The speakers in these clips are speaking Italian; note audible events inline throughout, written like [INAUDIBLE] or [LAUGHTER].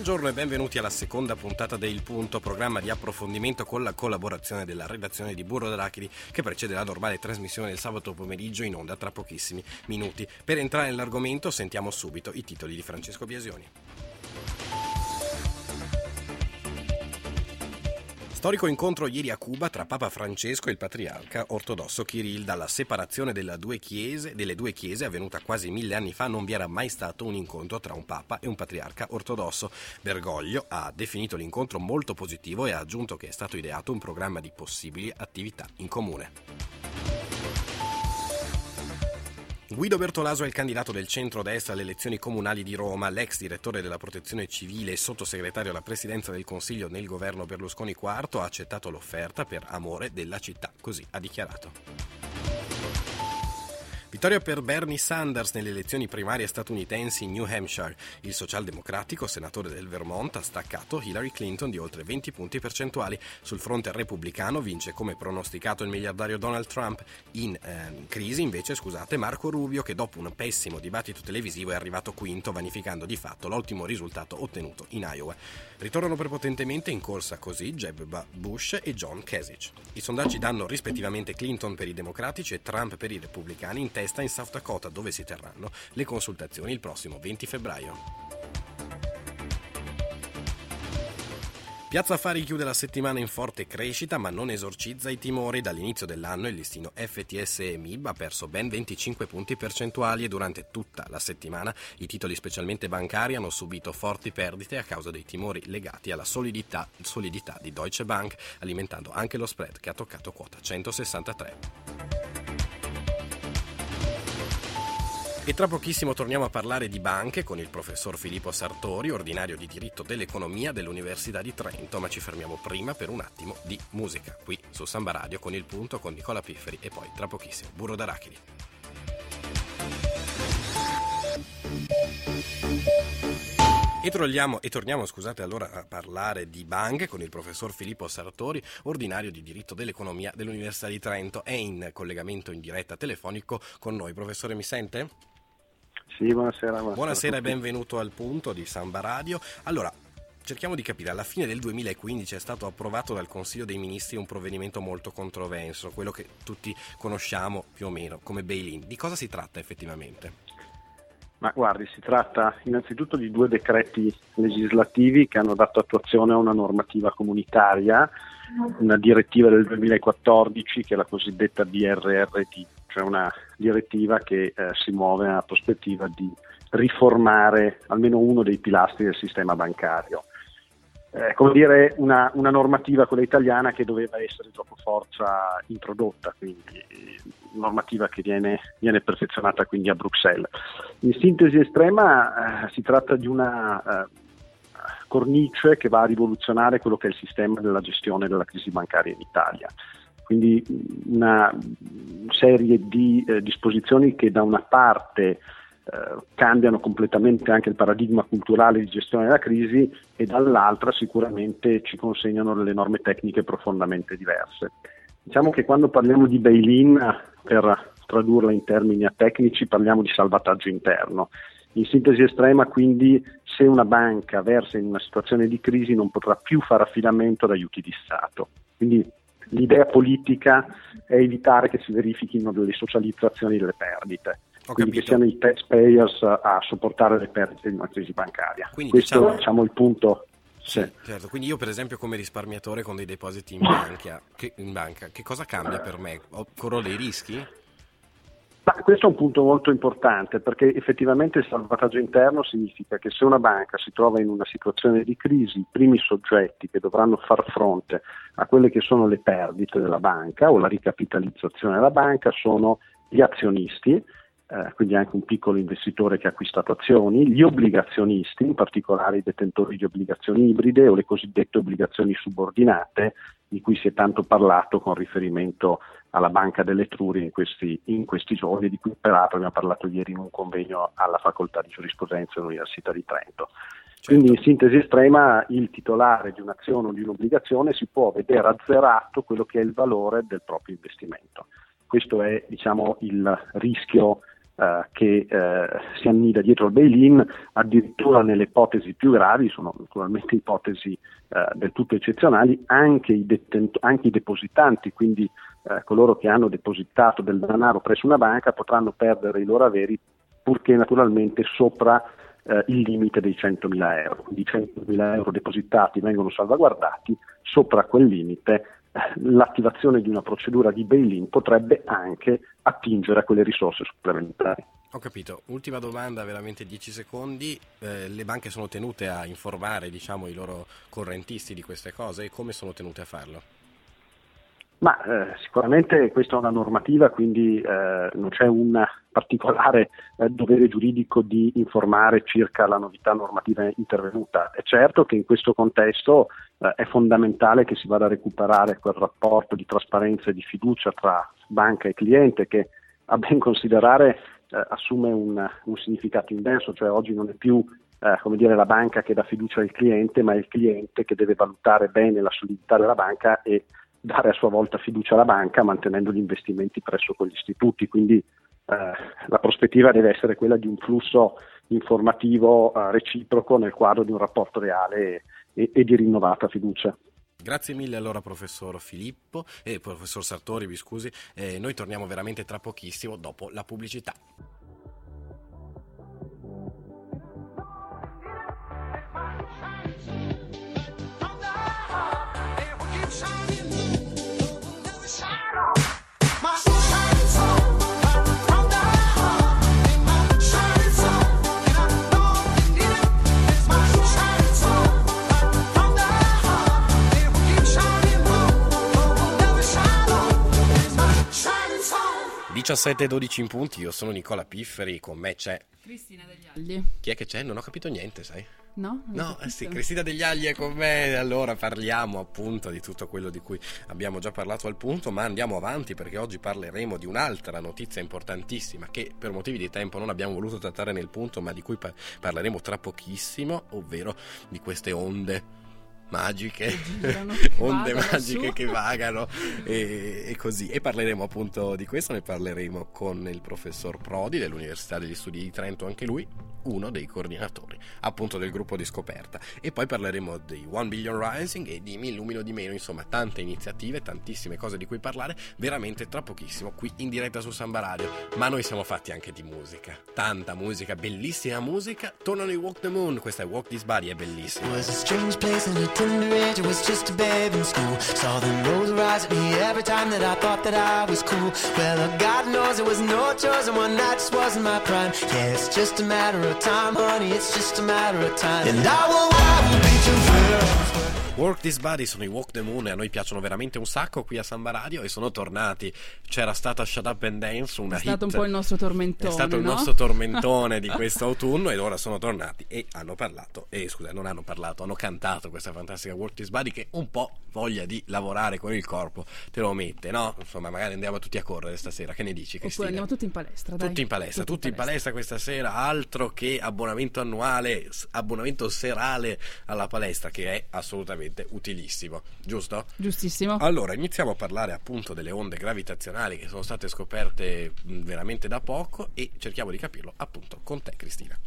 Buongiorno e benvenuti alla seconda puntata di Il Punto, programma di approfondimento con la collaborazione della redazione di Burro d'Arachidi che precede la normale trasmissione del sabato pomeriggio in onda tra pochissimi minuti. Per entrare nell'argomento sentiamo subito i titoli di Francesco Biasioni. Storico incontro ieri a Cuba tra Papa Francesco e il patriarca ortodosso Kirill. Dalla separazione due chiese, delle due chiese avvenuta quasi mille anni fa non vi era mai stato un incontro tra un papa e un patriarca ortodosso. Bergoglio ha definito l'incontro molto positivo e ha aggiunto che è stato ideato un programma di possibili attività in comune. Guido Bertolaso è il candidato del centro-destra alle elezioni comunali di Roma. L'ex direttore della protezione civile e sottosegretario alla presidenza del Consiglio nel governo Berlusconi IV ha accettato l'offerta per amore della città, così ha dichiarato. Vittoria per Bernie Sanders nelle elezioni primarie statunitensi in New Hampshire. Il socialdemocratico, senatore del Vermont, ha staccato Hillary Clinton di oltre 20 punti percentuali. Sul fronte repubblicano vince come pronosticato il miliardario Donald Trump. In eh, crisi invece, scusate, Marco Rubio che dopo un pessimo dibattito televisivo è arrivato quinto, vanificando di fatto l'ottimo risultato ottenuto in Iowa. Ritornano prepotentemente in corsa così Jeb Bush e John Kasich. I sondaggi danno rispettivamente Clinton per i democratici e Trump per i repubblicani in testa in South Dakota dove si terranno le consultazioni il prossimo 20 febbraio. Piazza Affari chiude la settimana in forte crescita ma non esorcizza i timori. Dall'inizio dell'anno il listino FTSE MIB ha perso ben 25 punti percentuali e durante tutta la settimana i titoli specialmente bancari hanno subito forti perdite a causa dei timori legati alla solidità, solidità di Deutsche Bank, alimentando anche lo spread che ha toccato quota 163. E tra pochissimo torniamo a parlare di banche con il professor Filippo Sartori, ordinario di diritto dell'economia dell'Università di Trento, ma ci fermiamo prima per un attimo di musica, qui su Samba Radio con il punto con Nicola Pifferi e poi tra pochissimo Burro d'Arachidi. E, e, torniamo scusate, allora a parlare di banche con il professor Filippo Sartori, ordinario di diritto dell'economia dell'Università di Trento. È in collegamento in diretta telefonico con noi. Professore, mi sente? Sì, buonasera. Buonasera, buonasera e benvenuto al punto di Samba Radio. Allora, cerchiamo di capire, alla fine del 2015 è stato approvato dal Consiglio dei Ministri un provvedimento molto controverso, quello che tutti conosciamo più o meno come bail-in. Di cosa si tratta effettivamente? Ma guardi, si tratta innanzitutto di due decreti legislativi che hanno dato attuazione a una normativa comunitaria, una direttiva del 2014 che è la cosiddetta BRRD, cioè una direttiva che eh, si muove nella prospettiva di riformare almeno uno dei pilastri del sistema bancario. Eh, come dire, una, una, normativa, quella italiana, che doveva essere troppo forza introdotta, quindi normativa che viene, viene perfezionata quindi a Bruxelles. In sintesi estrema eh, si tratta di una eh, cornice che va a rivoluzionare quello che è il sistema della gestione della crisi bancaria in Italia quindi una serie di eh, disposizioni che da una parte eh, cambiano completamente anche il paradigma culturale di gestione della crisi e dall'altra sicuramente ci consegnano delle norme tecniche profondamente diverse. Diciamo che quando parliamo di bail-in, per tradurla in termini tecnici, parliamo di salvataggio interno. In sintesi estrema, quindi, se una banca versa in una situazione di crisi non potrà più fare affidamento ad aiuti di Stato. Quindi l'idea politica è evitare che si verifichino delle socializzazioni delle perdite. quindi che siano i taxpayers a sopportare le perdite di una crisi bancaria. Quindi, Questo diciamo, diciamo il punto. Sì. Certo, quindi io per esempio come risparmiatore con dei depositi in banca, che, in banca, che cosa cambia per me? Corro dei rischi? Ma questo è un punto molto importante perché effettivamente il salvataggio interno significa che se una banca si trova in una situazione di crisi, i primi soggetti che dovranno far fronte a quelle che sono le perdite della banca o la ricapitalizzazione della banca sono gli azionisti, eh, quindi anche un piccolo investitore che ha acquistato azioni, gli obbligazionisti, in particolare i detentori di obbligazioni ibride o le cosiddette obbligazioni subordinate, di cui si è tanto parlato con riferimento alla Banca dell'Etruria in questi, in questi giorni, di cui peraltro abbiamo parlato ieri in un convegno alla Facoltà di Giurisprudenza dell'Università di Trento. Certo. Quindi in sintesi estrema il titolare di un'azione o di un'obbligazione si può vedere azzerato quello che è il valore del proprio investimento. Questo è diciamo, il rischio eh, che eh, si annida dietro il bail-in, addirittura nelle ipotesi più gravi, sono naturalmente ipotesi eh, del tutto eccezionali, anche i, detent- anche i depositanti, quindi eh, coloro che hanno depositato del denaro presso una banca potranno perdere i loro averi purché naturalmente sopra eh, il limite dei 100.000 euro. Quindi 100.000 euro depositati vengono salvaguardati, sopra quel limite l'attivazione di una procedura di bail-in potrebbe anche attingere a quelle risorse supplementari. Ho capito. Ultima domanda, veramente 10 secondi. Eh, le banche sono tenute a informare diciamo, i loro correntisti di queste cose e come sono tenute a farlo? Ma eh, sicuramente questa è una normativa, quindi eh, non c'è un particolare eh, dovere giuridico di informare circa la novità normativa intervenuta. È certo che in questo contesto eh, è fondamentale che si vada a recuperare quel rapporto di trasparenza e di fiducia tra banca e cliente che a ben considerare eh, assume un, un, significato inverso, cioè oggi non è più eh, come dire, la banca che dà fiducia al cliente, ma è il cliente che deve valutare bene la solidità della banca e dare a sua volta fiducia alla banca mantenendo gli investimenti presso quegli istituti. Quindi eh, la prospettiva deve essere quella di un flusso informativo eh, reciproco nel quadro di un rapporto reale e, e di rinnovata fiducia. Grazie mille allora professor Filippo e eh, professor Sartori, vi scusi, eh, noi torniamo veramente tra pochissimo dopo la pubblicità. E 12 in punti, io sono Nicola Pifferi, con me c'è Cristina degli Agli. Chi è che c'è? Non ho capito niente, sai? No? No, eh sì, Cristina degli Agli è con me, allora parliamo appunto di tutto quello di cui abbiamo già parlato al punto, ma andiamo avanti perché oggi parleremo di un'altra notizia importantissima che per motivi di tempo non abbiamo voluto trattare nel punto, ma di cui par- parleremo tra pochissimo, ovvero di queste onde magiche, girano, [LAUGHS] onde magiche su. che vagano e, e, così. E parleremo appunto di questo, ne parleremo con il professor Prodi dell'Università degli Studi di Trento, anche lui uno dei coordinatori appunto del gruppo di scoperta. E poi parleremo di One Billion Rising e di Mi Illumino di Meno, insomma tante iniziative, tantissime cose di cui parlare, veramente tra pochissimo qui in diretta su Samba Radio. Ma noi siamo fatti anche di musica, tanta musica, bellissima musica. Tornano i Walk the Moon, questa è Walk This Body, è bellissima. Age, I was just a babe in school. Saw them roll their eyes at me every time that I thought that I was cool. Well, God knows it was no choice, and one night just wasn't my prime. Yeah, it's just a matter of time, honey, it's just a matter of time. And I will, I will be too fair. Work This Body sono i Walk the Moon e a noi piacciono veramente un sacco qui a Samba Radio e sono tornati. C'era stata Shut Up and Dance, una È stato hit. un po' il nostro tormentone. È stato no? il nostro tormentone di [LAUGHS] questo autunno ed ora sono tornati e hanno parlato, e scusa, non hanno parlato, hanno cantato questa fantastica Work This Body che un po' voglia di lavorare con il corpo te lo mette, no? Insomma, magari andiamo tutti a correre stasera, che ne dici Cristina? Oppure andiamo tutti in palestra, dai. Tutti in palestra, tutti, tutti in palestra. palestra questa sera, altro che abbonamento annuale, abbonamento serale alla palestra che è assolutamente utilissimo positivo, giusto? Giustissimo. Allora, iniziamo a parlare appunto delle onde gravitazionali che sono state scoperte veramente da poco e cerchiamo di capirlo appunto con te Cristina.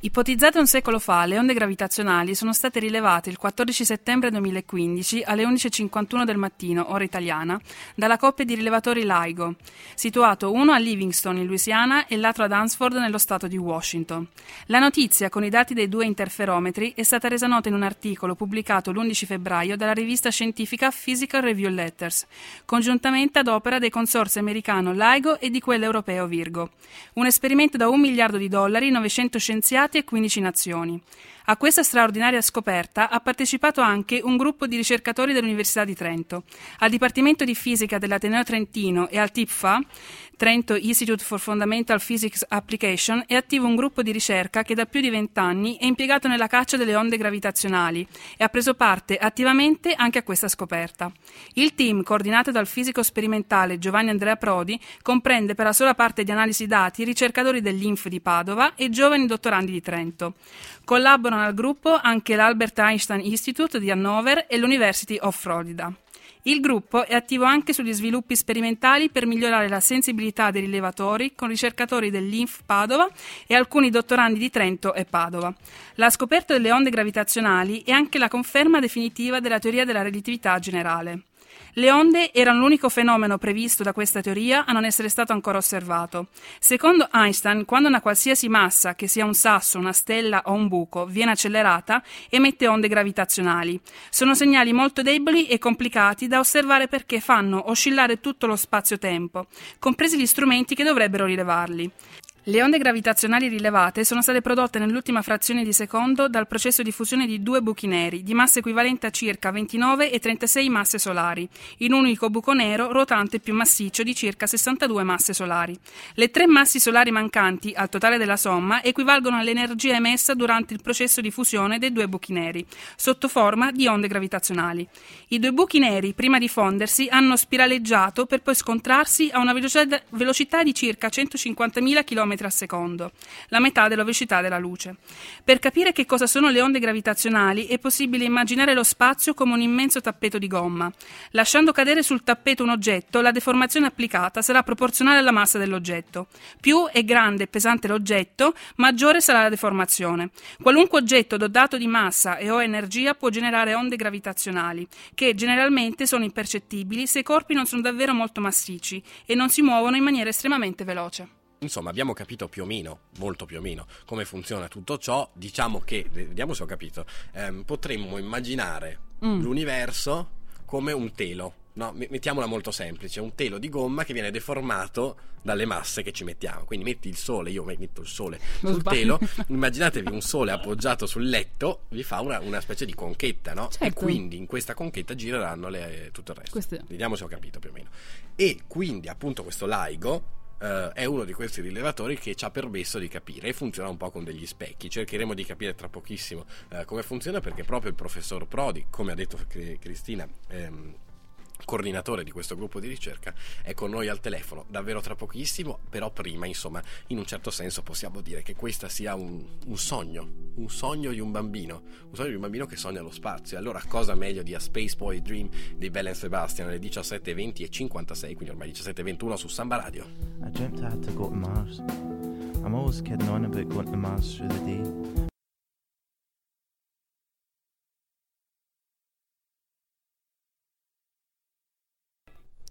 Ipotizzate un secolo fa, le onde gravitazionali sono state rilevate il 14 settembre 2015 alle 11.51 del mattino, ora italiana, dalla coppia di rilevatori LIGO, situato uno a Livingston in Louisiana e l'altro ad Hansford nello stato di Washington. La notizia, con i dati dei due interferometri, è stata resa nota in un articolo pubblicato l'11 febbraio dalla rivista scientifica Physical Review Letters, congiuntamente ad opera dei consorzi americano LIGO e di quello europeo Virgo. Un esperimento da un miliardo di dollari, 900 scienziati Stati e 15 nazioni. A questa straordinaria scoperta ha partecipato anche un gruppo di ricercatori dell'Università di Trento. Al Dipartimento di Fisica dell'Ateneo Trentino e al TIPFA, Trento Institute for Fundamental Physics Application, è attivo un gruppo di ricerca che da più di vent'anni è impiegato nella caccia delle onde gravitazionali e ha preso parte attivamente anche a questa scoperta. Il team, coordinato dal fisico sperimentale Giovanni Andrea Prodi, comprende per la sola parte di analisi dati ricercatori dell'INF di Padova e giovani dottorandi di Trento. Collaborano al gruppo anche l'Albert Einstein Institute di Hannover e l'University of Florida. Il gruppo è attivo anche sugli sviluppi sperimentali per migliorare la sensibilità dei rilevatori con ricercatori dell'INF Padova e alcuni dottorandi di Trento e Padova. La scoperta delle onde gravitazionali è anche la conferma definitiva della teoria della relatività generale. Le onde erano l'unico fenomeno previsto da questa teoria a non essere stato ancora osservato. Secondo Einstein, quando una qualsiasi massa, che sia un sasso, una stella o un buco, viene accelerata, emette onde gravitazionali. Sono segnali molto deboli e complicati da osservare perché fanno oscillare tutto lo spazio-tempo, compresi gli strumenti che dovrebbero rilevarli. Le onde gravitazionali rilevate sono state prodotte nell'ultima frazione di secondo dal processo di fusione di due buchi neri, di massa equivalente a circa 29 e 36 masse solari, in un unico buco nero ruotante più massiccio di circa 62 masse solari. Le tre massi solari mancanti, al totale della somma, equivalgono all'energia emessa durante il processo di fusione dei due buchi neri, sotto forma di onde gravitazionali. I due buchi neri, prima di fondersi, hanno spiraleggiato per poi scontrarsi a una velocità di circa 150.000 km al secondo, la metà della velocità della luce. Per capire che cosa sono le onde gravitazionali è possibile immaginare lo spazio come un immenso tappeto di gomma. Lasciando cadere sul tappeto un oggetto, la deformazione applicata sarà proporzionale alla massa dell'oggetto. Più è grande e pesante l'oggetto, maggiore sarà la deformazione. Qualunque oggetto dotato di massa e o energia può generare onde gravitazionali, che generalmente sono impercettibili se i corpi non sono davvero molto massicci e non si muovono in maniera estremamente veloce. Insomma, abbiamo capito più o meno, molto più o meno, come funziona tutto ciò. Diciamo che, vediamo se ho capito, ehm, potremmo immaginare mm. l'universo come un telo. No, mettiamola molto semplice, un telo di gomma che viene deformato dalle masse che ci mettiamo. Quindi metti il sole, io metto il sole [LAUGHS] non sul sbaglio. telo, [LAUGHS] immaginatevi un sole appoggiato sul letto, vi fa una, una specie di conchetta, no? Certo. E quindi in questa conchetta gireranno le, tutto il resto. Queste... Vediamo se ho capito più o meno. E quindi appunto questo LIGO Uh, è uno di questi rilevatori che ci ha permesso di capire e funziona un po' con degli specchi. Cercheremo di capire tra pochissimo uh, come funziona perché proprio il professor Prodi, come ha detto Cristina, ehm, coordinatore di questo gruppo di ricerca, è con noi al telefono davvero tra pochissimo, però prima, insomma, in un certo senso possiamo dire che questo sia un, un, sogno, un sogno di un bambino, un sogno di un bambino che sogna lo spazio. Allora, cosa meglio di A Space Boy Dream di Belen Sebastian alle 17.20 e 56, quindi ormai 17.21 su Samba Radio. I dreamt I had to go to Mars. I'm always kidding on about going to Mars through the day.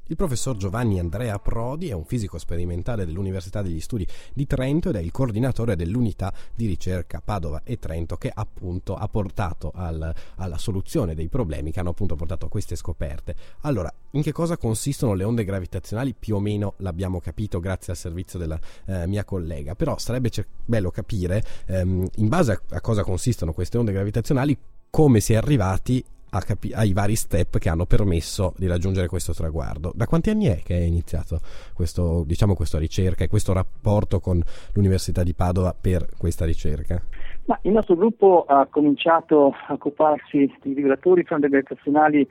Il professor Giovanni Andrea Prodi è un fisico sperimentale dell'Università degli Studi di Trento ed è il coordinatore dell'unità di ricerca Padova e Trento che appunto ha portato al, alla soluzione dei problemi che hanno appunto portato a queste scoperte. Allora, in che cosa consistono le onde gravitazionali? Più o meno l'abbiamo capito grazie al servizio della eh, mia collega, però sarebbe cer- bello capire ehm, in base a, a cosa consistono queste onde gravitazionali come si è arrivati capi- ai vari step che hanno permesso di raggiungere questo traguardo. Da quanti anni è che è iniziato questo, diciamo, questa ricerca e questo rapporto con l'Università di Padova per questa ricerca? Ma il nostro gruppo ha cominciato a occuparsi di vibratori gravitazionali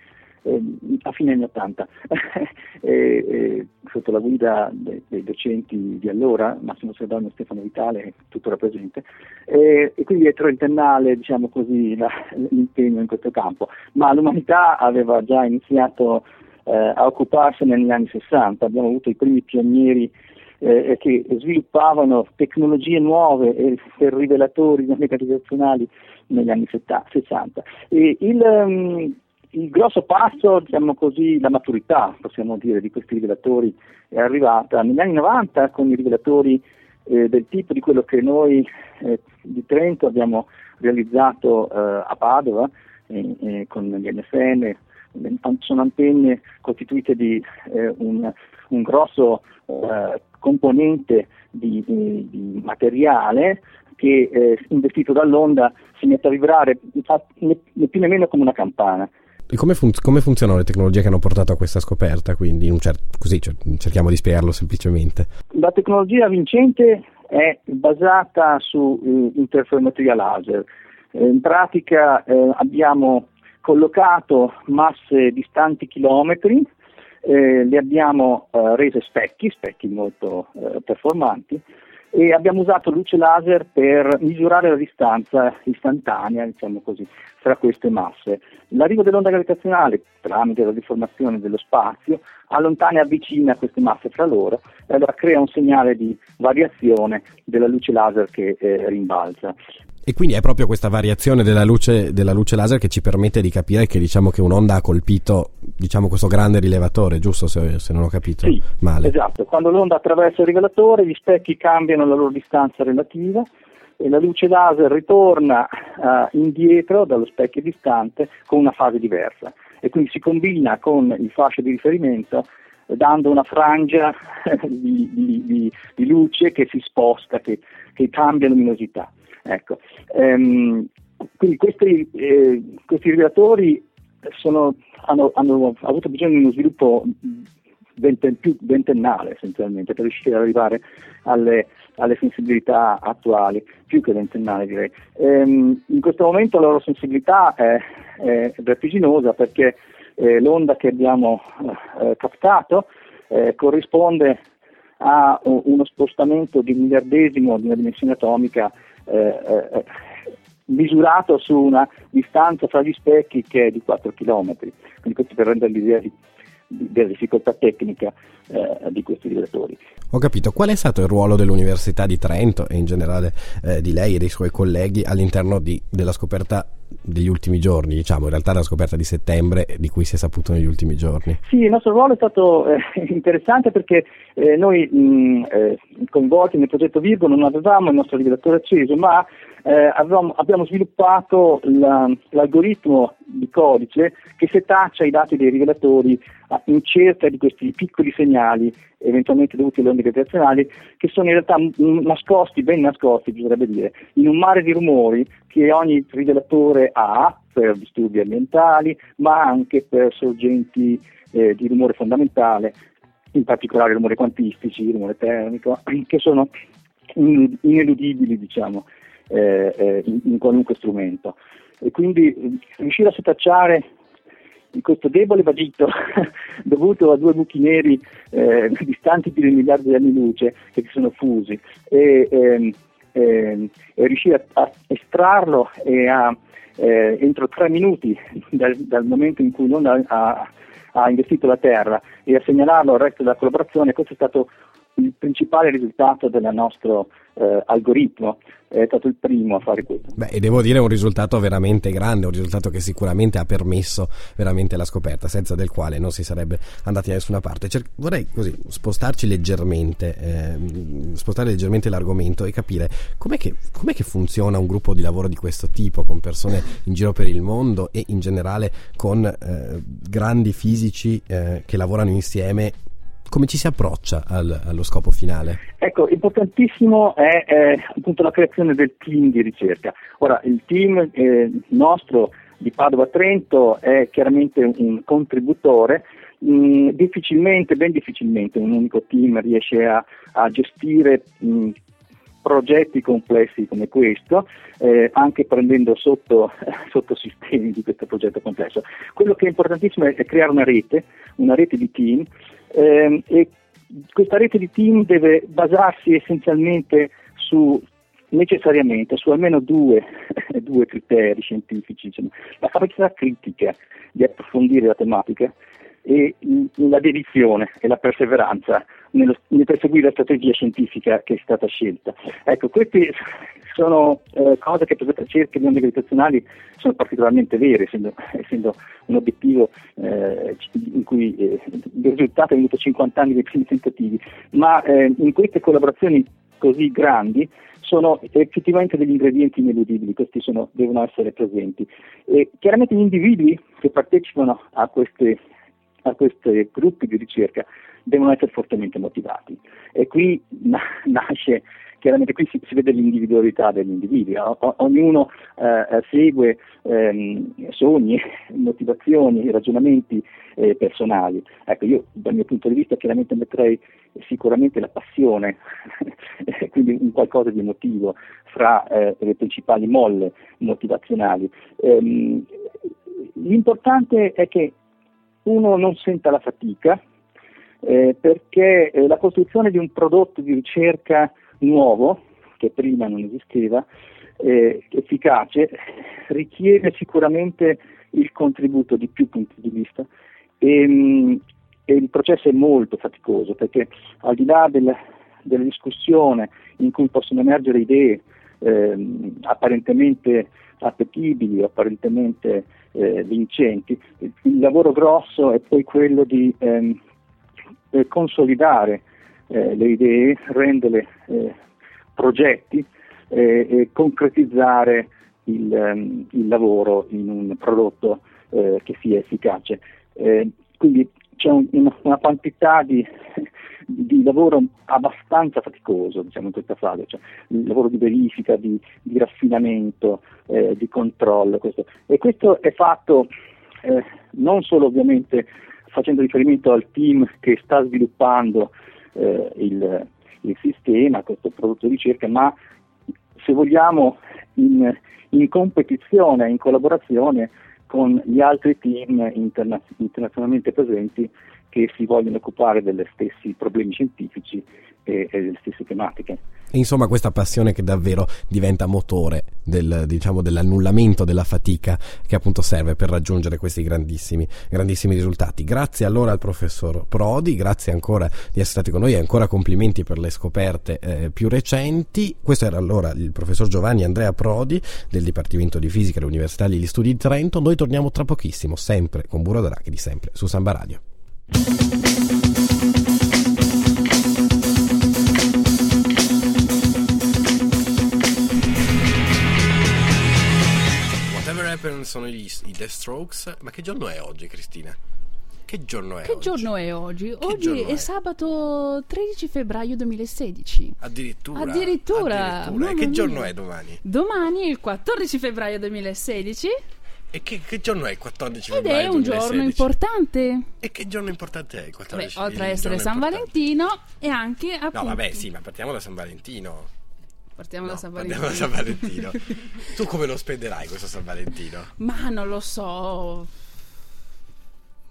eh, a fine anni 80, [LAUGHS] e, e, sotto la guida dei, dei, docenti di allora, Massimo Sedano e Stefano Vitale, tuttora presente, e, e quindi è trentennale diciamo così, la, l'impegno in questo campo, ma l'umanità aveva già iniziato eh, a occuparsene negli anni 60, abbiamo avuto i primi pionieri eh, che sviluppavano tecnologie nuove per rivelatori gravitazionali negli anni 60. E il, um, il grosso passo, diciamo così, la maturità, possiamo dire, di questi rivelatori è arrivata negli anni 90 con i rivelatori eh, del tipo di quello che noi eh, di Trento abbiamo realizzato eh, a Padova con gli NFN, sono antenne costituite di eh, un, un, grosso eh, componente di, di, di materiale che eh, investito dall'onda si mette a vibrare né, né più né meno come una campana. E come, fun- come, funzionano le tecnologie che hanno portato a questa scoperta? Quindi, cer- così cer- cerchiamo di spiegarlo semplicemente. La tecnologia vincente è basata su eh, interferometria laser. Eh, in pratica eh, abbiamo collocato masse distanti chilometri, eh, le abbiamo eh, rese specchi, specchi molto eh, performanti, e abbiamo usato luce laser per misurare la distanza istantanea, diciamo così, tra queste masse. L'arrivo dell'onda gravitazionale, tramite la deformazione dello spazio, allontana e avvicina queste masse fra loro e allora crea un segnale di variazione della luce laser che eh, rimbalza. E quindi è proprio questa variazione della luce, della luce, laser che ci permette di capire che, diciamo, che un'onda ha colpito diciamo, questo grande rilevatore, giusto se, se non ho capito sì, male? Esatto, quando l'onda attraversa il rilevatore gli specchi cambiano la loro distanza relativa e la luce laser ritorna uh, indietro dallo specchio distante con una fase diversa e quindi si combina con il fascio di riferimento dando una frangia [LAUGHS] di, di, di, di luce che si sposta, che, che cambia luminosità. Ecco. Ehm, quindi questi, eh, questi rivelatori sono, hanno, hanno, avuto bisogno di uno sviluppo venten, più ventennale essenzialmente per riuscire ad arrivare alle, alle sensibilità attuali, più che ventennale direi. Ehm, in questo momento la loro sensibilità è, è vertiginosa perché eh, l'onda che abbiamo eh, captato eh, corrisponde a uno spostamento di un miliardesimo di una dimensione atomica eh, eh, misurato su una distanza fra gli specchi che è di 4 km, quindi questo per rendere l'idea di, della difficoltà tecnica eh, di questi rivelatori. Ho capito, qual è stato il ruolo dell'Università di Trento e in generale eh, di lei e dei suoi colleghi all'interno di, della scoperta degli ultimi giorni, diciamo in realtà la scoperta di settembre di cui si è saputo negli ultimi giorni? Sì, il nostro ruolo è stato eh, [LAUGHS] interessante perché eh, noi mh, eh, coinvolti nel progetto Virgo non avevamo il nostro rivelatore acceso, ma eh, avevamo, abbiamo sviluppato la, l'algoritmo di codice che setaccia i dati dei rivelatori in cerca di questi piccoli segnali eventualmente dovuti alle onde gravitazionali che sono in realtà nascosti, ben nascosti bisognerebbe dire, in un mare di rumori che ogni rivelatore ha per disturbi ambientali ma anche per sorgenti eh, di rumore fondamentale, in particolare rumori quantistici, rumore termico, [CLEARS THROAT] che sono ineludibili diciamo, eh, eh, in, in qualunque strumento. E quindi eh, riuscire a setacciare questo debole vagito [LAUGHS] dovuto a due buchi neri eh, [LAUGHS] distanti più di un miliardo di anni luce che si sono fusi e, ehm, ehm, e riuscire a, a, estrarlo e a, eh, entro tre minuti dal, dal, momento in cui l'onda ha, ha investito la Terra e a segnalarlo al resto della collaborazione, questo è stato il principale risultato del nostro eh, algoritmo, è stato il primo a fare questo. Beh, e devo dire un risultato veramente grande, un risultato che sicuramente ha permesso veramente la scoperta, senza del quale non si sarebbe andati da nessuna parte. Cer- vorrei così spostarci leggermente, eh, spostare leggermente l'argomento e capire com'è che, com'è che funziona un gruppo di lavoro di questo tipo, con persone in giro per il mondo e in generale con eh, grandi fisici eh, che lavorano insieme come ci si approccia al, allo scopo finale? Ecco, importantissimo è, è, appunto la creazione del team di ricerca. Ora, il team eh, nostro di Padova Trento è chiaramente un contributore, mh, mm, difficilmente, ben difficilmente un unico team riesce a, a gestire mh, mm, progetti complessi come questo, eh, anche prendendo sotto, [LAUGHS] sottosistemi di questo progetto complesso. Quello che è importantissimo è, è creare una rete, una rete di team eh, e questa rete di team deve basarsi essenzialmente su necessariamente su almeno due, [LAUGHS] due criteri scientifici, insomma. la capacità critica di approfondire la tematica e la dedizione e la perseveranza nello, nel perseguire la strategia scientifica che è stata scelta. Ecco, queste sono eh, cose che per le ricerche onde gravitazionali sono particolarmente vere, essendo, essendo un obiettivo eh, in cui eh, il risultato è venuto 50 anni dei primi tentativi, ma eh, in queste collaborazioni così grandi sono effettivamente degli ingredienti ineludibili, questi sono, devono essere presenti. E chiaramente gli individui che partecipano a queste a questi gruppi di ricerca devono essere fortemente motivati e qui na- [LAUGHS] nasce chiaramente qui si, si, vede l'individualità degli individui, o, ognuno eh, segue ehm, sogni, [LAUGHS] motivazioni, ragionamenti eh, personali. Ecco, io dal mio punto di vista chiaramente metterei sicuramente la passione, [LAUGHS] quindi un qualcosa di emotivo fra eh, le principali molle motivazionali. Ehm, l'importante è che uno non senta la fatica, eh, perché eh, la costruzione di un prodotto di ricerca nuovo, che prima non esisteva, eh, efficace, richiede sicuramente il contributo di più punti di vista. E, mh, e il processo è molto faticoso perché al di là del, della discussione in cui possono emergere idee ehm, apparentemente appetibili, apparentemente eh, vincenti, il, il, lavoro grosso è poi quello di ehm, consolidare eh, le idee, renderle eh, progetti eh, e concretizzare il, um, il, lavoro in un prodotto eh, che sia efficace. Eh, quindi c'è un, una, quantità di, di, lavoro abbastanza faticoso diciamo, in questa fase, cioè il lavoro di verifica, di, di raffinamento, eh, di controllo. Questo. E questo è fatto eh, non solo ovviamente facendo riferimento al team che sta sviluppando eh, il, il sistema, questo prodotto di ricerca, ma se vogliamo in, in competizione, in collaborazione con gli altri team interna- internazionalmente presenti che si vogliono occupare degli stessi problemi scientifici e, e delle stesse tematiche. Insomma, questa passione che davvero diventa motore del, diciamo, dell'annullamento della fatica che appunto serve per raggiungere questi grandissimi, grandissimi risultati. Grazie allora al professor Prodi, grazie ancora di essere stati con noi e ancora complimenti per le scoperte eh, più recenti. Questo era allora il professor Giovanni Andrea Prodi del Dipartimento di Fisica dell'Università degli Studi di Trento. Noi torniamo tra pochissimo, sempre con Buro Draghi, sempre su Samba Radio. Sono gli, i The Strokes. Ma che giorno è oggi, Cristina? Che giorno è che oggi? giorno è oggi? Oggi è, è, sabato 13 febbraio 2016. Addirittura. Addirittura. Addirittura. Che giorno è domani? Domani il 14 febbraio 2016. E che, che, giorno è il 14 Ed febbraio? Ed è un 2016? giorno importante. E che giorno importante è il 14 Beh, Oltre ad essere San importante. Valentino e anche appunto... No, vabbè, sì, ma partiamo da San Valentino. Partiamo no, da San Valentino. Partiamo da San Valentino. tu come lo spenderai questo San Valentino? Ma non lo so.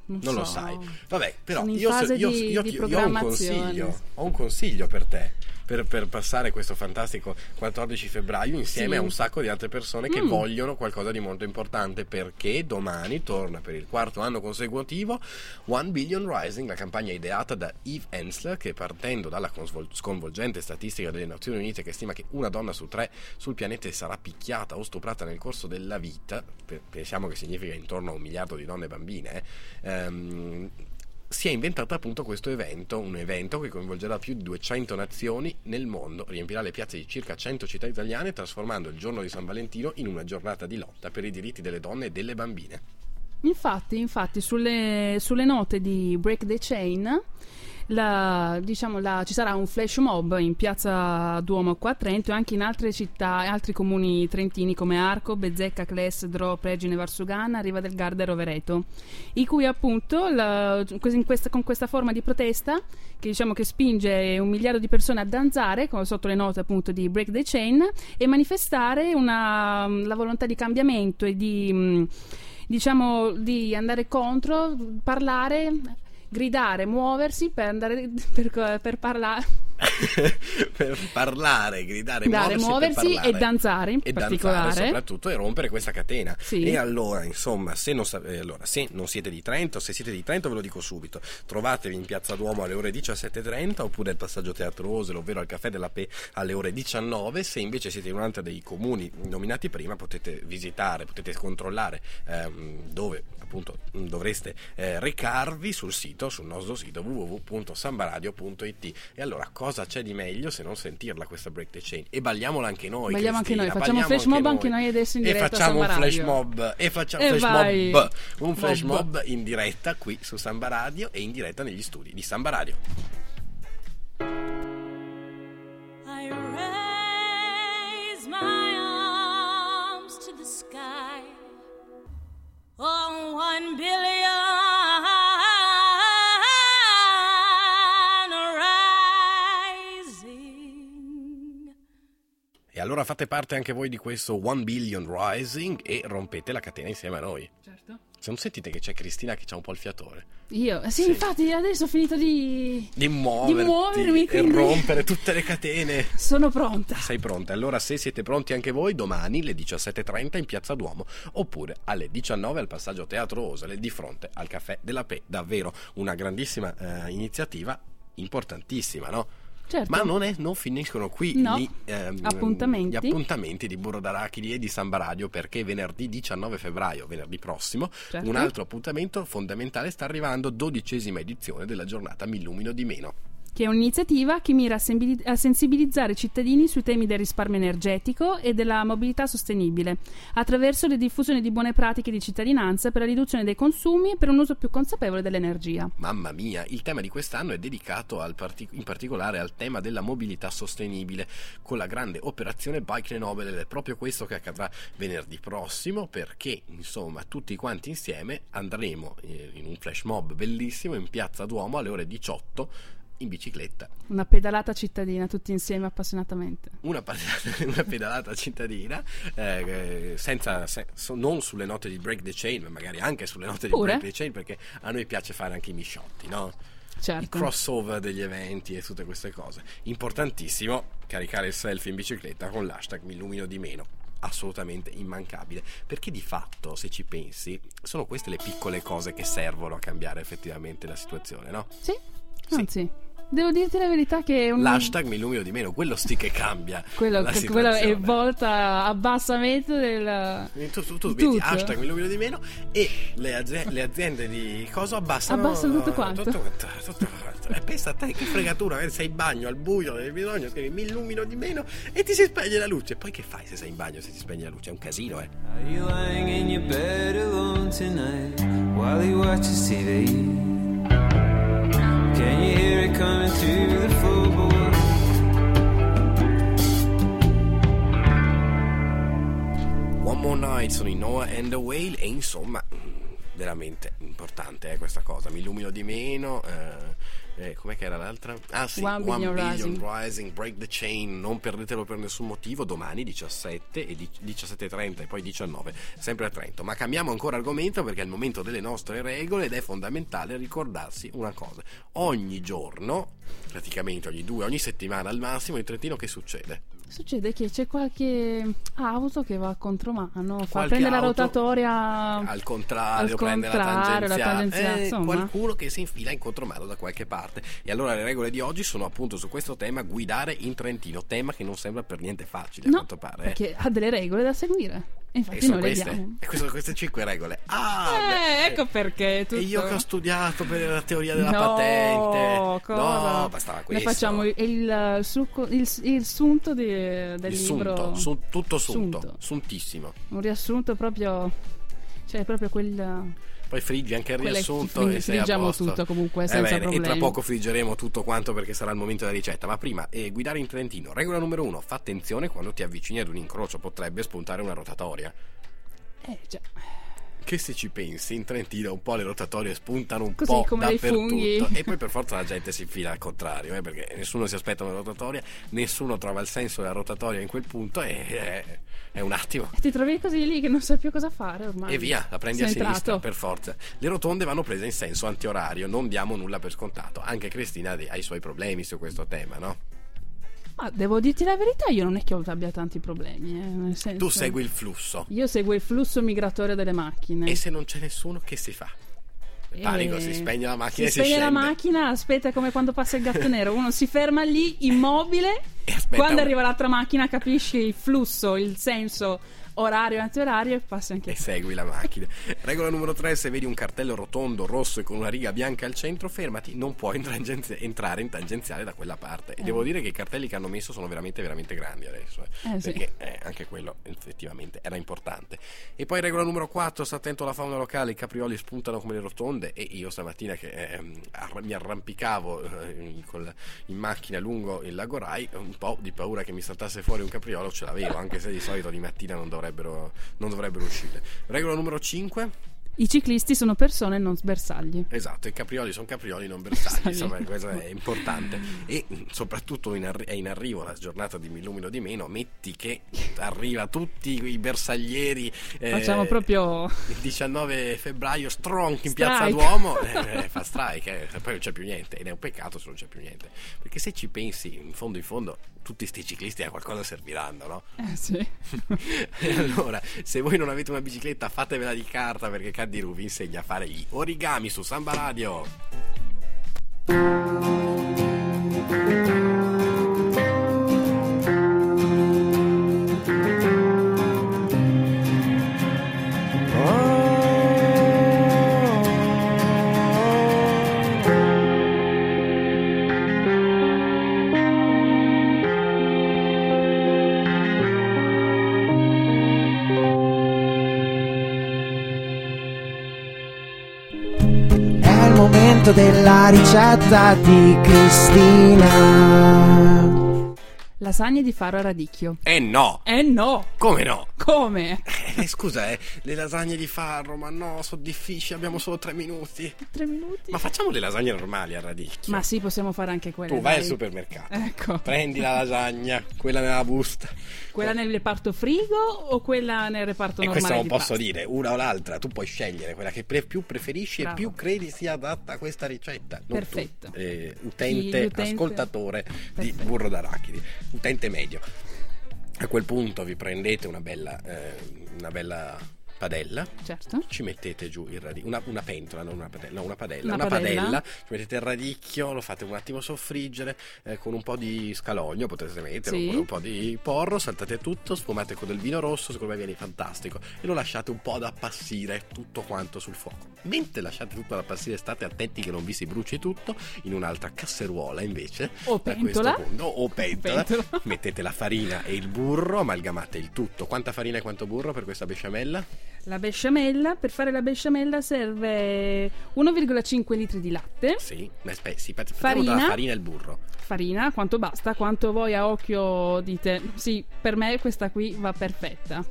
Non, non so. lo sai. Vabbè, però io, so, io, di, io, di io, ho un consiglio. Ho un consiglio per te per, per, passare questo fantastico 14 febbraio insieme sì. a un sacco di altre persone che mm. vogliono qualcosa di molto importante perché domani torna per il quarto anno consecutivo One Billion Rising, la campagna ideata da Eve Ensler che partendo dalla sconvolgente statistica delle Nazioni Unite che stima che una donna su tre sul pianeta sarà picchiata o stuprata nel corso della vita, pensiamo che significa intorno a un miliardo di donne e bambine, eh, ehm, si è inventata appunto questo evento, un evento che coinvolgerà più di 200 nazioni nel mondo, riempirà le piazze di circa 100 città italiane trasformando il giorno di San Valentino in una giornata di lotta per i diritti delle donne e delle bambine. Infatti, infatti sulle, sulle note di Break the Chain la, diciamo, la, ci sarà un flash mob in piazza Duomo qua a Trento e anche in altre città e altri comuni trentini come Arco, Bezzecca, Cles, Dro, Pregine, Varsugana, Riva del Garda e Rovereto, in cui appunto la, questa, con questa forma di protesta che, diciamo, che spinge un miliardo di persone a danzare sotto le note appunto di Break the Chain e manifestare una, la volontà di cambiamento e di diciamo di andare contro, parlare gridare, muoversi per andare per, per parlare. [LAUGHS] per parlare, gridare, Dare, muoversi, muoversi e danzare in e particolare. Danzare soprattutto e rompere questa catena. Sì. E allora, insomma, se non, eh, allora, se non, siete di Trento, se siete di Trento ve lo dico subito, trovatevi in Piazza Duomo alle ore 17.30 oppure al passaggio teatroso, ovvero al caffè della Pe alle ore 19. Se invece siete in un altro dei comuni nominati prima potete visitare, potete controllare ehm, dove appunto dovreste eh, recarvi sul sito, sul nostro sito www.sambaradio.it. E allora cosa c'è di meglio se non sentirla questa Break the Chain? E balliamola anche noi. Balliamo Cristina, anche noi, facciamo un flash mob anche noi adesso in diretta. E facciamo un flash mob. E facciamo e flash vai. mob. Un flash mob. mob in diretta qui su Samba Radio e in diretta negli studi di Samba Radio. I raise my arms to the sky. Allora fate parte anche voi di questo One Billion Rising e rompete la catena insieme a noi. Certo. Se non sentite che c'è Cristina che c'ha un po' il fiatore. Io? Sì, Sì. infatti adesso ho finito di... Di muoverti muovermi, e quindi- rompere tutte le catene. Sono pronta. Sei pronta? Allora se siete pronti anche voi, domani alle 17.30 in Piazza Duomo oppure alle 19 al passaggio Teatro Osale di fronte al Caffè della Pe. Davvero una grandissima eh, iniziativa, importantissima, no? Certo. Ma non, è- non finiscono qui No. gli, ehm, Appuntamenti. gli appuntamenti di Burro d'Arachidi e di Samba Radio perché venerdì 19 febbraio, venerdì prossimo, Certo. un altro appuntamento fondamentale sta arrivando, dodicesima edizione della giornata Mi illumino di meno. Che è un'iniziativa che mira a sensibilizzare i cittadini sui temi del risparmio energetico e della mobilità sostenibile, attraverso le diffusioni di buone pratiche di cittadinanza per la riduzione dei consumi e per un uso più consapevole dell'energia. Mamma mia, il tema di quest'anno è dedicato al parti- in particolare al tema della mobilità sostenibile con la grande operazione Bike Nobel ed è proprio questo che accadrà venerdì prossimo perché insomma tutti quanti insieme andremo eh, in un flash mob bellissimo in piazza Duomo alle ore 18 in bicicletta. Una pedalata cittadina, tutti insieme appassionatamente. Una, [LAUGHS] una pedalata cittadina eh, senza, se- so- non sulle note di Break the Chain ma magari anche sulle note Pure? di Break the Chain perché a noi piace fare anche i misciotti no? i Certo. crossover degli eventi e tutte queste cose. Importantissimo caricare il selfie in bicicletta con l'hashtag mi illumino di meno. Assolutamente immancabile perché di fatto, se ci pensi, sono queste le piccole cose che servono a cambiare effettivamente la situazione, no? Sì? Sì. Devo dirti la verità che è un... L'hashtag mi illumino di meno, quello sì che cambia. quello, quello è volta abbassamento del... Tu, tu, tu Tutto. metti hashtag mi illumino di meno e le, azie- le aziende di cosa abbassano Abbassano tutto quanto. tutto quanto, tutto quanto. E pensa a te che fregatura eh, sei in bagno al buio hai bisogno scrivi mi illumino di meno e ti si spegne la luce poi che fai se sei in bagno se ti spegne la luce è un casino eh Are you lying in your bed alone tonight while he watches TV? One More Night sono i Noah and the Whale e insomma mm, veramente importante eh, questa cosa. Mi illumino di meno eh, eh, com'è che era l'altra? Ah sì, One Billion Rising. Rising, Break the Chain non perdetelo per nessun motivo domani 17 e di- 17.30 e poi 19 sempre a Trento ma cambiamo ancora argomento perché è il momento delle nostre regole ed è fondamentale ricordarsi una cosa ogni giorno praticamente ogni due ogni settimana al massimo in Trentino che succede? Succede che c'è qualche auto che va a contromano, fa prende la rotatoria al contrario, al prende la contrario, la tangenziale, Eh, qualcuno che si infila in contromano da qualche parte. E allora le regole di oggi sono appunto su questo tema guidare in Trentino, tema che non sembra per niente facile a No, quanto pare. eh. perché ha delle regole da seguire. Infatti E sono queste, e queste, queste cinque regole. Ah, Eh, beh, ecco perché tutto... E io che ho studiato per la teoria della no, patente. cosa? No, bastava Ne questo. facciamo il, il, succo- il, il sunto di- del il libro. sunto, su- tutto sunto, Sunto. suntissimo. Un riassunto proprio... Cioè proprio quel... Poi friggi anche il Quelle- riassunto fri- e sei a friggiamo posto. tutto comunque, Eh senza bene, E tra poco friggeremo tutto quanto perché sarà il momento della ricetta. Ma prima, eh, guidare in Trentino. Regola numero uno, fa attenzione quando ti avvicini ad un incrocio, potrebbe spuntare una rotatoria. Eh già. Che se ci pensi, in Trentino un po' le rotatorie spuntano un Così, po' come dappertutto. funghi. E poi per forza la gente si infila al contrario, eh, perché nessuno si aspetta una rotatoria, nessuno trova il senso della rotatoria in quel punto e eh, è un attimo. Ti trovi così lì che non sai più cosa fare ormai. E via, la prendi Sei a sinistra entrato. per forza. Le rotonde vanno prese in senso antiorario, non diamo nulla per scontato. Anche Cristina ha i suoi problemi su questo tema, no? Ma devo dirti la verità, io non è che abbia tanti problemi. eh, senso- Tu segui il flusso. Io seguo il flusso migratorio delle macchine. E se non c'è nessuno, che si fa? Panico, Eh, si spegne la macchina si e si spegne la scende. macchina, aspetta come quando passa il gatto nero. Uno si ferma lì, immobile. [LAUGHS] E quando un- arriva l'altra macchina, capisci il flusso, il senso orario antiorario e passa anche E segui la macchina. Regola numero 3: se vedi un cartello rotondo, rosso e con una riga bianca al centro, fermati, non puoi in entrare in tangenziale da quella parte. E devo dire che i cartelli che hanno messo sono veramente, veramente grandi adesso. eh. Eh, sì. perché eh, anche quello effettivamente era importante. E poi regola numero 4: sta attento alla fauna locale, i caprioli spuntano come le rotonde. E io stamattina che ehm, arra- mi arrampicavo eh, col- in macchina lungo il lago Rai, un po' di paura che mi saltasse fuori un capriolo ce l'avevo, anche se di solito di mattina non dovrebbero, non dovrebbero uscire. Regola numero 5. I ciclisti sono persone, non sbersagli. Esatto, i caprioli sono caprioli, non bersagli, Bersagli. insomma questo è importante. E mh, soprattutto in arri- è in arrivo la giornata di Mi illumino di meno, metti che arriva tutti i bersaglieri. eh, Facciamo proprio Il 19 febbraio, stronk in Strike. piazza Duomo, eh, [LAUGHS] eh, fa strike, eh, poi non c'è più niente. Ed è un peccato se non c'è più niente. Perché se ci pensi, in fondo, in fondo, tutti sti ciclisti a qualcosa serviranno, no? Eh sì. E [LAUGHS] allora, se voi non avete una bicicletta, fatevela di carta perché Caddiru vi insegna a fare gli origami su Samba Radio. Momento della ricetta di Cristina. Lasagne di faro a radicchio. Eh no! Eh no! Come no? Come? Eh, scusa, eh, le lasagne di farro, ma no, sono difficili, abbiamo solo tre minuti. Tre minuti? Ma facciamo le lasagne normali a radicchio. Ma sì, possiamo fare anche quelle. tu vai dai. al supermercato, Ecco. prendi la lasagna, quella nella busta. Quella nel reparto frigo o quella nel reparto E normale questo non di posso pasta? dire, una o l'altra, tu puoi scegliere quella che pre- più preferisci Bravo. e più credi sia adatta a questa ricetta. Non Perfetto. tu, eh, utente, l'utente- ascoltatore di Perfetto. burro d'arachidi, utente medio. A quel punto vi prendete una bella, eh, una bella padella, Certo. ci mettete giù il radicchio, una, una pentola, non una padella, no, una padella, Una una, padella. padella. ci mettete il radicchio, lo fate un attimo soffriggere eh, con un po' di scalogno, potete mettere, Sì. un po' di porro, saltate tutto, sfumate con del vino rosso, secondo me viene fantastico, e lo lasciate un po' ad appassire tutto quanto sul fuoco. Mentre lasciate tutto ad appassire, state attenti che non vi si bruci tutto, in un'altra casseruola invece, O pentola. punto, o pentola, Pentola. mettete la farina e il burro, amalgamate il tutto. Quanta farina e quanto burro per questa besciamella? La besciamella, per fare la besciamella serve 1,5 litri di latte, Sì, aspetta, sì, Farina. dalla farina e il burro. farina, quanto basta, quanto voi a occhio dite. Sì, per me questa qui va perfetta.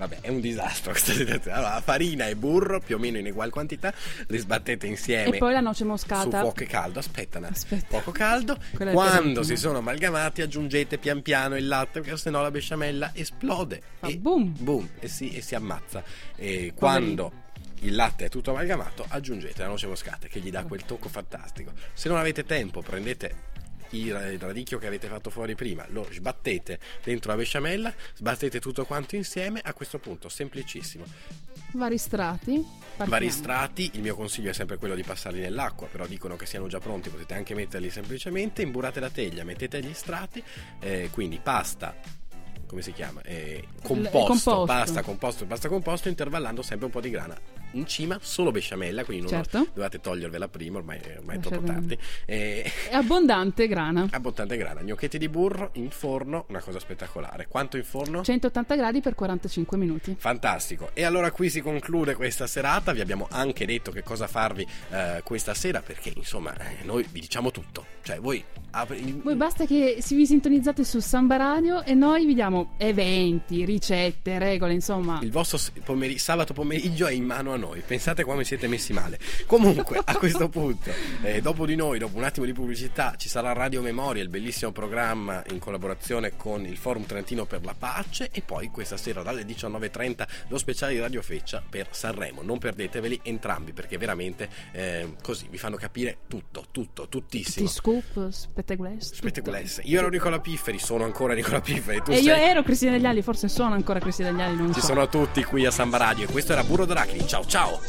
Vabbè, è un disastro [LAUGHS] questa situazione. Allora, farina e burro, più o meno in ugual quantità, li sbattete insieme. E poi la noce su moscata. fuoco caldo, aspetta. Aspetta. fuoco caldo. [LAUGHS] Quella Quando si sono amalgamati, aggiungete pian piano il latte, perché sennò la besciamella esplode. Fa e boom. boom, e si, e si ammazza. E quando il latte è tutto amalgamato, aggiungete la noce moscata che gli dà quel tocco fantastico. Se non avete tempo, prendete il radicchio che avete fatto fuori prima, lo sbattete dentro la besciamella, sbattete tutto quanto insieme. A questo punto, semplicissimo. Vari strati. partiamo. Vari strati, il mio consiglio è sempre quello di passarli nell'acqua, però dicono che siano già pronti, potete anche metterli semplicemente, imburrate la teglia, mettete gli strati, eh, quindi pasta, come si chiama? Eh, composto, composto. pasta, composto, pasta composto, intervallando sempre un po' di grana. In cima solo besciamella, quindi non Certo. dovete togliervela prima, ormai, ormai è Lasciate- troppo tardi. Eh, È abbondante grana. abbondante grana, gnocchetti di burro in forno, una cosa spettacolare. Quanto in forno? 180 gradi per 45 minuti. Fantastico. E allora qui si conclude questa serata. Vi abbiamo anche detto che cosa farvi eh, questa sera perché insomma eh, noi vi diciamo tutto. Cioè voi... apri- Voi basta che si vi sintonizzate su Samba Radio e noi vi diamo eventi, ricette, regole, insomma. Il vostro pomeri- sabato pomeriggio è in mano a noi. Pensate come siete messi male. Comunque, a questo punto, eh, dopo di noi, dopo un attimo di pubblicità, ci sarà Radio Memoria, il bellissimo programma in collaborazione con il Forum Trentino per la Pace. E poi questa sera dalle 19.30 lo speciale di Radio Feccia per Sanremo. Non perdeteveli entrambi perché veramente eh, così vi fanno capire tutto, tutto, tuttissimo. Tutti scoop, spettacolessi. Spettacolesse. Io ero Nicola Pifferi, sono ancora Nicola Pifferi. Tu E io sei... ero Cristina Degli Ali, forse sono ancora Cristina Degli Ali, Ci so. sono tutti qui a Samba Radio e questo era Burro d'Arachidi. Ciao Ciao!